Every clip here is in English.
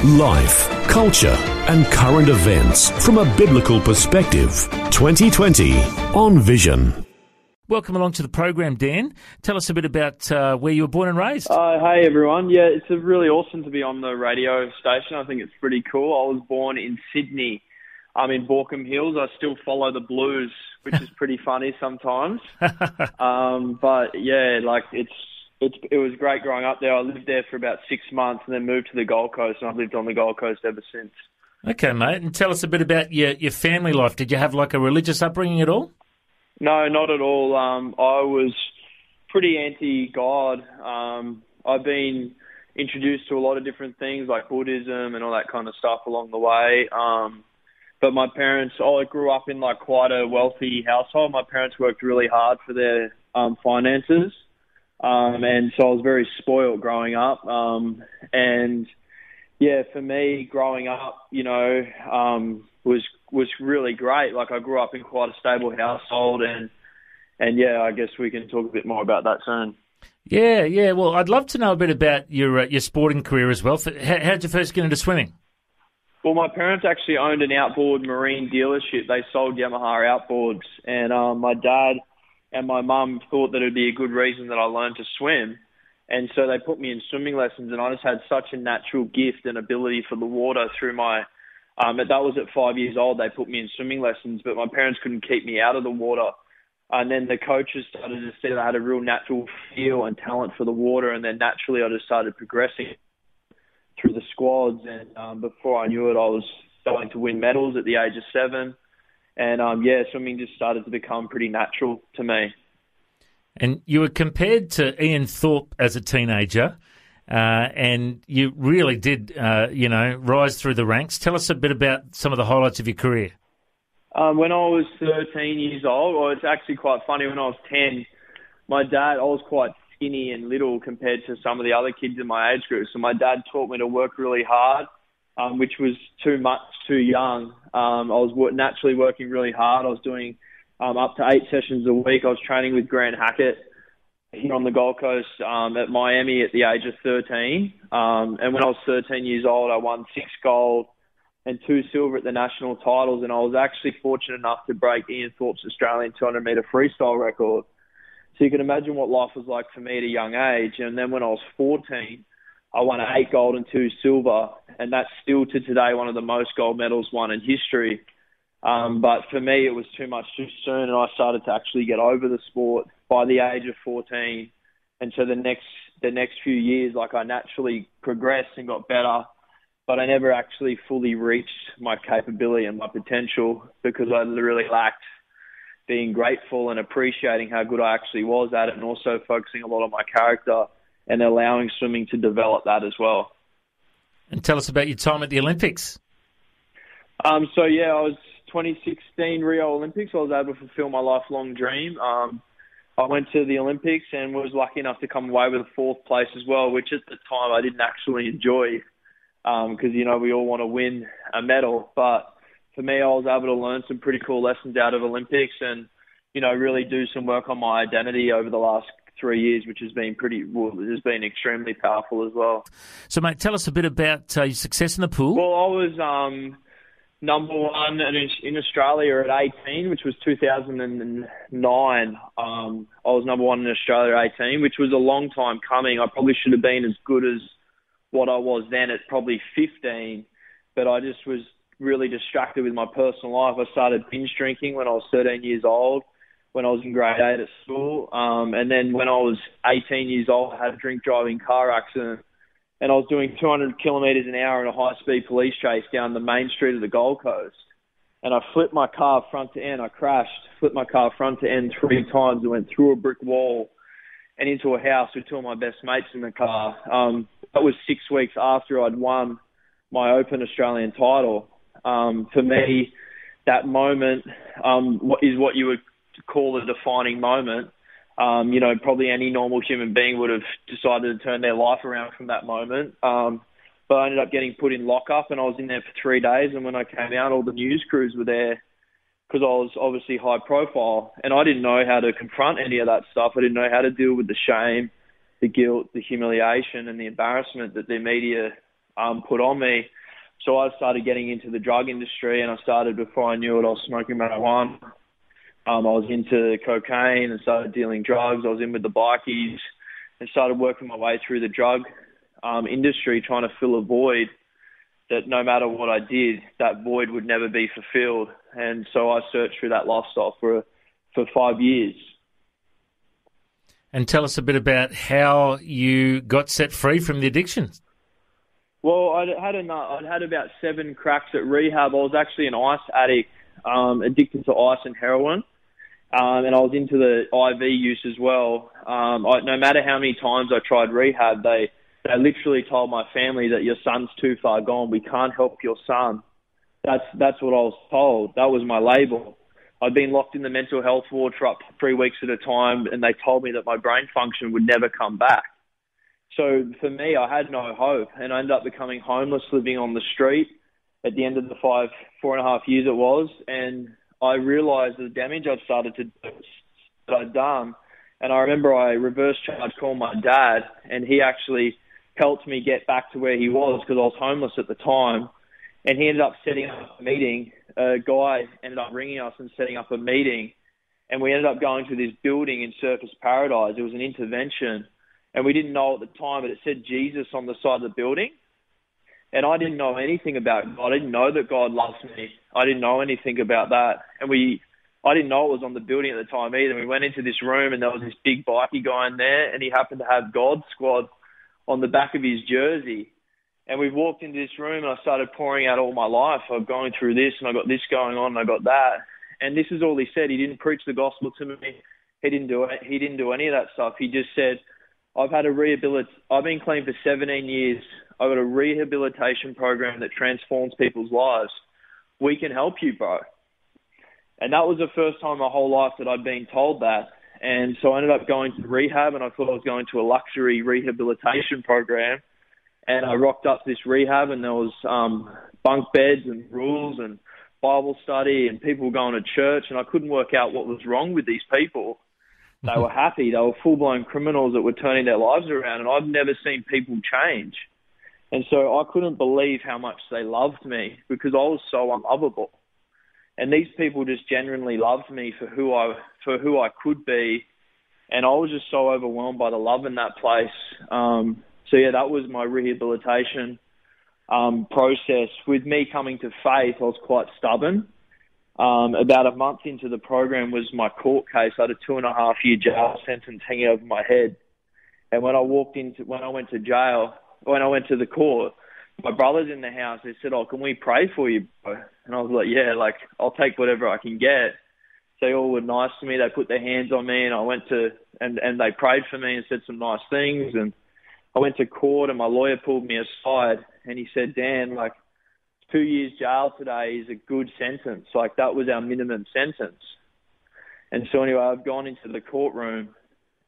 Life, culture, and current events from a biblical perspective. 2020 on Vision. Welcome along to the program, Dan. Tell us a bit about uh, where you were born and raised. Uh, hey everyone, yeah, it's really awesome to be on the radio station. I think it's pretty cool. I was born in Sydney. I'm in Baulkham Hills. I still follow the Blues, which is pretty funny sometimes. um, but yeah, like it's it's it was great growing up there. I lived there for about six months and then moved to the Gold Coast, and I've lived on the Gold Coast ever since. Okay, mate, and tell us a bit about your your family life. Did you have like a religious upbringing at all? No, not at all. Um, I was pretty anti-God. Um, I've been introduced to a lot of different things like Buddhism and all that kind of stuff along the way. Um, but my parents, oh, I grew up in like quite a wealthy household. My parents worked really hard for their um, finances, um, and so I was very spoiled growing up. Um, and yeah, for me, growing up, you know, um, was was really great. Like I grew up in quite a stable household, and and yeah, I guess we can talk a bit more about that soon. Yeah, yeah. Well, I'd love to know a bit about your uh, your sporting career as well. How, how did you first get into swimming? Well, my parents actually owned an outboard marine dealership. They sold Yamaha outboards, and um, my dad and my mum thought that it'd be a good reason that I learned to swim. And so they put me in swimming lessons, and I just had such a natural gift and ability for the water through my. Um, that was at five years old. They put me in swimming lessons, but my parents couldn't keep me out of the water. And then the coaches started to see that I had a real natural feel and talent for the water, and then naturally I just started progressing through the squads. And um, before I knew it, I was starting to win medals at the age of seven. And um, yeah, swimming just started to become pretty natural to me. And you were compared to Ian Thorpe as a teenager, uh, and you really did, uh, you know, rise through the ranks. Tell us a bit about some of the highlights of your career. Um, when I was 13 years old, or it's actually quite funny, when I was 10, my dad, I was quite skinny and little compared to some of the other kids in my age group. So my dad taught me to work really hard, um, which was too much too young. Um, I was naturally working really hard. I was doing um, up to eight sessions a week. I was training with Grant Hackett here on the Gold Coast um, at Miami at the age of 13. Um, and when I was 13 years old, I won six gold and two silver at the national titles. And I was actually fortunate enough to break Ian Thorpe's Australian 200 metre freestyle record. So you can imagine what life was like for me at a young age. And then when I was 14, I won eight gold and two silver, and that's still to today one of the most gold medals won in history. Um, but for me, it was too much too soon, and I started to actually get over the sport by the age of 14. And so the next the next few years, like I naturally progressed and got better, but I never actually fully reached my capability and my potential because I really lacked being grateful and appreciating how good I actually was at it, and also focusing a lot on my character and allowing swimming to develop that as well. And tell us about your time at the Olympics. Um, so yeah, I was 2016 Rio Olympics. I was able to fulfill my lifelong dream. Um, I went to the Olympics and was lucky enough to come away with a fourth place as well, which at the time I didn't actually enjoy because um, you know we all want to win a medal. But for me, I was able to learn some pretty cool lessons out of Olympics and you know really do some work on my identity over the last three years, which has been pretty, well, has been extremely powerful as well. So, mate, tell us a bit about uh, your success in the pool. Well, I was um, number one in Australia at 18, which was 2009. Um, I was number one in Australia at 18, which was a long time coming. I probably should have been as good as what I was then at probably 15, but I just was really distracted with my personal life. I started binge drinking when I was 13 years old when I was in grade eight at school. Um, and then when I was 18 years old, I had a drink driving car accident. And I was doing 200 kilometres an hour in a high speed police chase down the main street of the Gold Coast. And I flipped my car front to end. I crashed, flipped my car front to end three times and went through a brick wall and into a house with two of my best mates in the car. Um, that was six weeks after I'd won my Open Australian title. Um, for me, that moment um, is what you would call a defining moment. Um, you know, probably any normal human being would have decided to turn their life around from that moment. Um, but I ended up getting put in lockup, and I was in there for three days. And when I came out, all the news crews were there because I was obviously high profile, and I didn't know how to confront any of that stuff. I didn't know how to deal with the shame, the guilt, the humiliation, and the embarrassment that the media um, put on me. So I started getting into the drug industry, and I started before I knew it. I was smoking marijuana. Um, I was into cocaine and started dealing drugs. I was in with the bikies and started working my way through the drug um, industry, trying to fill a void that no matter what I did, that void would never be fulfilled. And so I searched through that lifestyle for for five years. And tell us a bit about how you got set free from the addiction. Well, I'd had a, I'd had about seven cracks at rehab. I was actually an ice addict, um, addicted to ice and heroin, um, and I was into the IV use as well. Um, I, no matter how many times I tried rehab, they they literally told my family that your son's too far gone. We can't help your son. That's that's what I was told. That was my label. I'd been locked in the mental health ward for up to three weeks at a time, and they told me that my brain function would never come back. So for me, I had no hope, and I ended up becoming homeless, living on the street. At the end of the five, four and a half years it was, and I realised the damage I'd started to do, that I'd done. And I remember I reverse charge called my dad, and he actually helped me get back to where he was because I was homeless at the time. And he ended up setting up a meeting. A guy ended up ringing us and setting up a meeting. And we ended up going to this building in Surfers Paradise. It was an intervention. And we didn't know at the time, but it said Jesus on the side of the building. And I didn't know anything about God. I didn't know that God loves me. I didn't know anything about that. And we, I didn't know it was on the building at the time either. We went into this room and there was this big bikie guy in there and he happened to have God Squad on the back of his jersey. And we walked into this room and I started pouring out all my life. I'm going through this and I got this going on and I got that. And this is all he said. He didn't preach the gospel to me. He didn't do it. He didn't do any of that stuff. He just said, I've had a rehabilit. I've been clean for 17 years. I've got a rehabilitation program that transforms people's lives. We can help you, bro. And that was the first time in my whole life that I'd been told that. And so I ended up going to rehab, and I thought I was going to a luxury rehabilitation program. And I rocked up to this rehab, and there was um, bunk beds and rules and Bible study, and people going to church, and I couldn't work out what was wrong with these people. They were happy. They were full blown criminals that were turning their lives around, and I've never seen people change. And so I couldn't believe how much they loved me because I was so unlovable and these people just genuinely loved me for who I for who I could be, and I was just so overwhelmed by the love in that place. Um, so yeah, that was my rehabilitation um, process. With me coming to faith, I was quite stubborn. Um, about a month into the program was my court case. I had a two and a half year jail sentence hanging over my head, and when I walked into when I went to jail, when I went to the court, my brother's in the house. They said, "Oh, can we pray for you?" And I was like, "Yeah, like I'll take whatever I can get." So they all were nice to me. They put their hands on me, and I went to and and they prayed for me and said some nice things. And I went to court, and my lawyer pulled me aside, and he said, "Dan, like two years jail today is a good sentence. Like that was our minimum sentence." And so anyway, I've gone into the courtroom,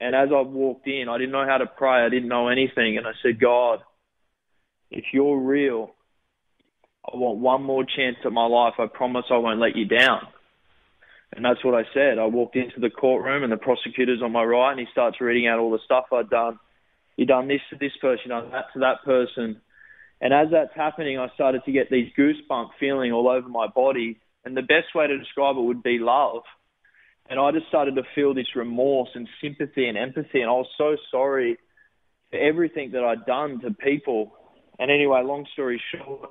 and as I walked in, I didn't know how to pray. I didn't know anything, and I said, "God." If you're real, I want one more chance at my life. I promise I won't let you down. And that's what I said. I walked into the courtroom and the prosecutor's on my right and he starts reading out all the stuff I'd done. You done this to this person, you done that to that person. And as that's happening, I started to get these goosebump feeling all over my body. And the best way to describe it would be love. And I just started to feel this remorse and sympathy and empathy. And I was so sorry for everything that I'd done to people and anyway, long story short,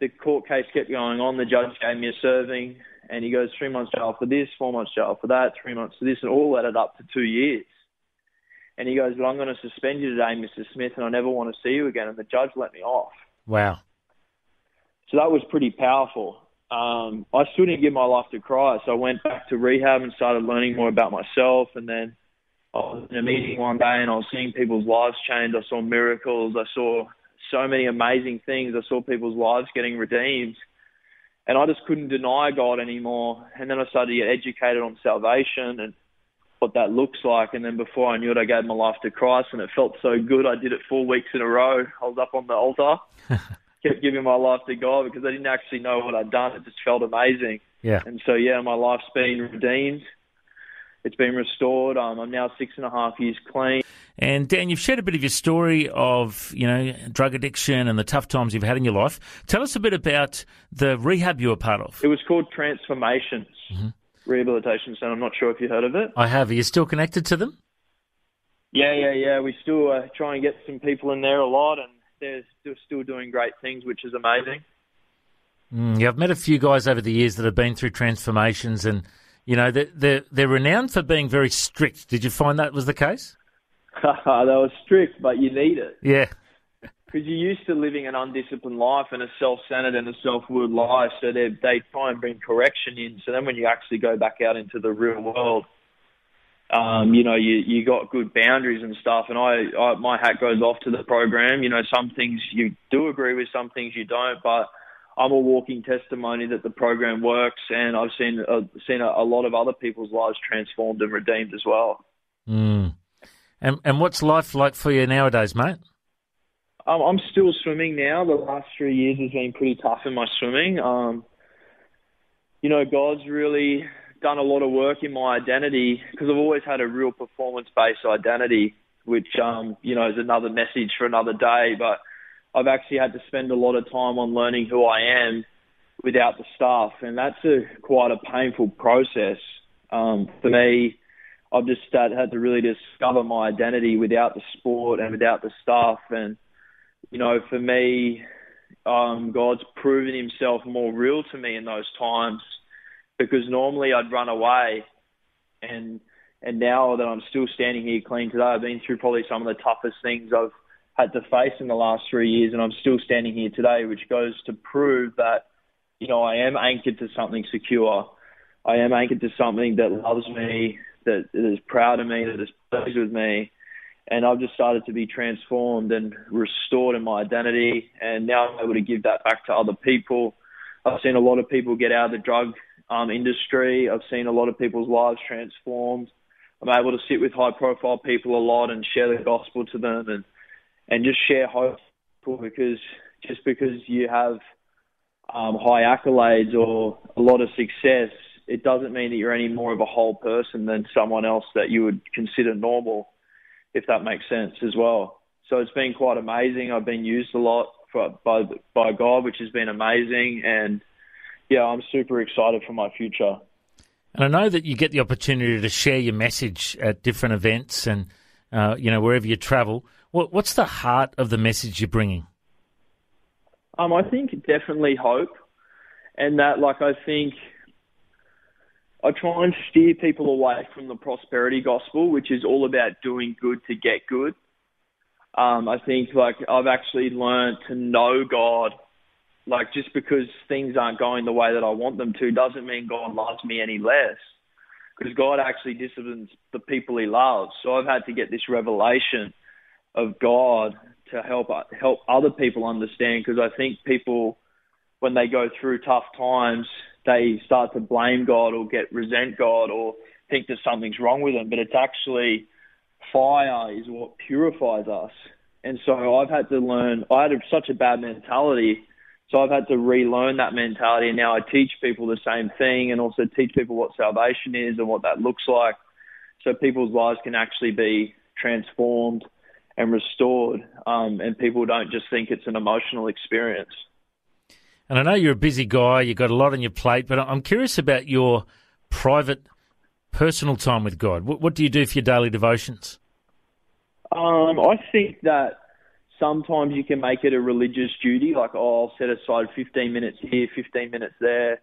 the court case kept going on. The judge gave me a serving, and he goes three months jail for this, four months jail for that, three months for this, and all added up to two years. And he goes, "But I'm going to suspend you today, Mr. Smith, and I never want to see you again." And the judge let me off. Wow. So that was pretty powerful. Um, I still didn't give my life to Christ. I went back to rehab and started learning more about myself, and then I was in a meeting one day and I was seeing people's lives change. I saw miracles. I saw so many amazing things. I saw people's lives getting redeemed. and I just couldn't deny God anymore. And then I started to get educated on salvation and what that looks like. And then before I knew it, I gave my life to Christ, and it felt so good. I did it four weeks in a row. I was up on the altar, kept giving my life to God because I didn't actually know what I'd done. It just felt amazing. Yeah. And so, yeah, my life's been redeemed. It's been restored. Um, I'm now six and a half years clean. And Dan, you've shared a bit of your story of you know drug addiction and the tough times you've had in your life. Tell us a bit about the rehab you were part of. It was called Transformations mm-hmm. Rehabilitation Centre. I'm not sure if you heard of it. I have. Are you still connected to them? Yeah, yeah, yeah. We still uh, try and get some people in there a lot, and they're still, still doing great things, which is amazing. Mm, yeah, I've met a few guys over the years that have been through transformations, and you know they're, they're, they're renowned for being very strict. Did you find that was the case? they were strict, but you need it. Yeah. Because you're used to living an undisciplined life and a self-centered and a self-willed life, so they they try and bring correction in. So then when you actually go back out into the real world, um, you know, you you got good boundaries and stuff. And I, I my hat goes off to the program. You know, some things you do agree with, some things you don't, but I'm a walking testimony that the program works, and I've seen uh, seen a, a, lot of other people's lives transformed and redeemed as well. Mm. And and what's life like for you nowadays, mate? Um, I'm still swimming now. The last three years has been pretty tough in my swimming. Um, you know, God's really done a lot of work in my identity because I've always had a real performance-based identity, which um, you know is another message for another day. But I've actually had to spend a lot of time on learning who I am without the stuff, and that's a quite a painful process um, for me. I've just started, had to really discover my identity without the sport and without the stuff. And, you know, for me, um, God's proven himself more real to me in those times because normally I'd run away. And, and now that I'm still standing here clean today, I've been through probably some of the toughest things I've had to face in the last three years. And I'm still standing here today, which goes to prove that, you know, I am anchored to something secure. I am anchored to something that loves me, that is proud of me, that is pleased with me. And I've just started to be transformed and restored in my identity. And now I'm able to give that back to other people. I've seen a lot of people get out of the drug um, industry. I've seen a lot of people's lives transformed. I'm able to sit with high profile people a lot and share the gospel to them and, and just share hope because just because you have um, high accolades or a lot of success it doesn't mean that you're any more of a whole person than someone else that you would consider normal, if that makes sense as well. So it's been quite amazing. I've been used a lot for, by by God, which has been amazing, and yeah, I'm super excited for my future. And I know that you get the opportunity to share your message at different events and uh, you know wherever you travel. What, what's the heart of the message you're bringing? Um, I think definitely hope, and that like I think I try and steer people away from the prosperity gospel, which is all about doing good to get good. Um, I think like I've actually learned to know God. Like just because things aren't going the way that I want them to doesn't mean God loves me any less. Because God actually disciplines the people He loves. So I've had to get this revelation of God to help help other people understand. Because I think people, when they go through tough times, they start to blame God or get resent God or think that something's wrong with them. But it's actually fire is what purifies us. And so I've had to learn. I had such a bad mentality, so I've had to relearn that mentality. And now I teach people the same thing, and also teach people what salvation is and what that looks like, so people's lives can actually be transformed and restored, um, and people don't just think it's an emotional experience. And I know you're a busy guy, you've got a lot on your plate, but I'm curious about your private, personal time with God. What, what do you do for your daily devotions? Um, I think that sometimes you can make it a religious duty, like, oh, I'll set aside 15 minutes here, 15 minutes there,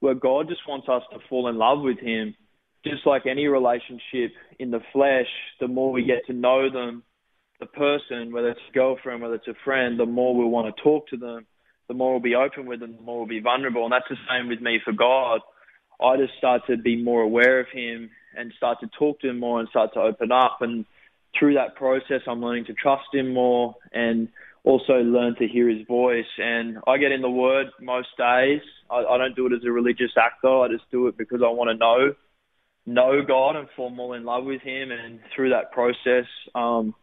where God just wants us to fall in love with Him. Just like any relationship in the flesh, the more we get to know them, the person, whether it's a girlfriend, whether it's a friend, the more we want to talk to them the more we'll be open with them, the more we'll be vulnerable. And that's the same with me for God. I just start to be more aware of Him and start to talk to Him more and start to open up. And through that process, I'm learning to trust Him more. And also learn to hear his voice. And I get in the Word most days. I, I don't do it as a religious act, though. I just do it because I want to know know God and fall more in love with Him. And through that process, um,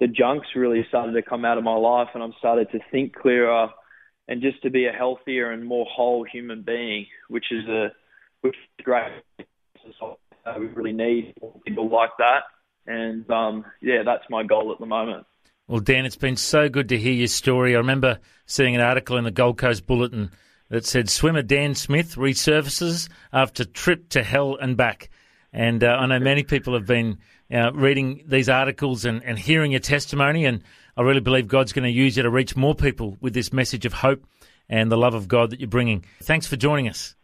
the junks really started to come out of my life, and I'm started to think clearer and just to be a healthier and more whole human being, which is a which is great. We really need people like that, and um, yeah, that's my goal at the moment. Well, Dan, it's been so good to hear your story. I remember seeing an article in the Gold Coast Bulletin that said swimmer Dan Smith resurfaces after trip to hell and back. And uh, I know many people have been uh, reading these articles and, and hearing your testimony, and I really believe God's going to use you to reach more people with this message of hope and the love of God that you're bringing. Thanks for joining us.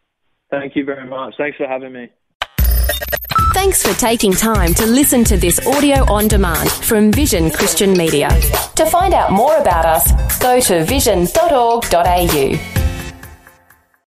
Thank you very much. Thanks for having me. Thanks for taking time to listen to this audio on demand from Vision Christian Media. To find out more about us, go to vision.org.au.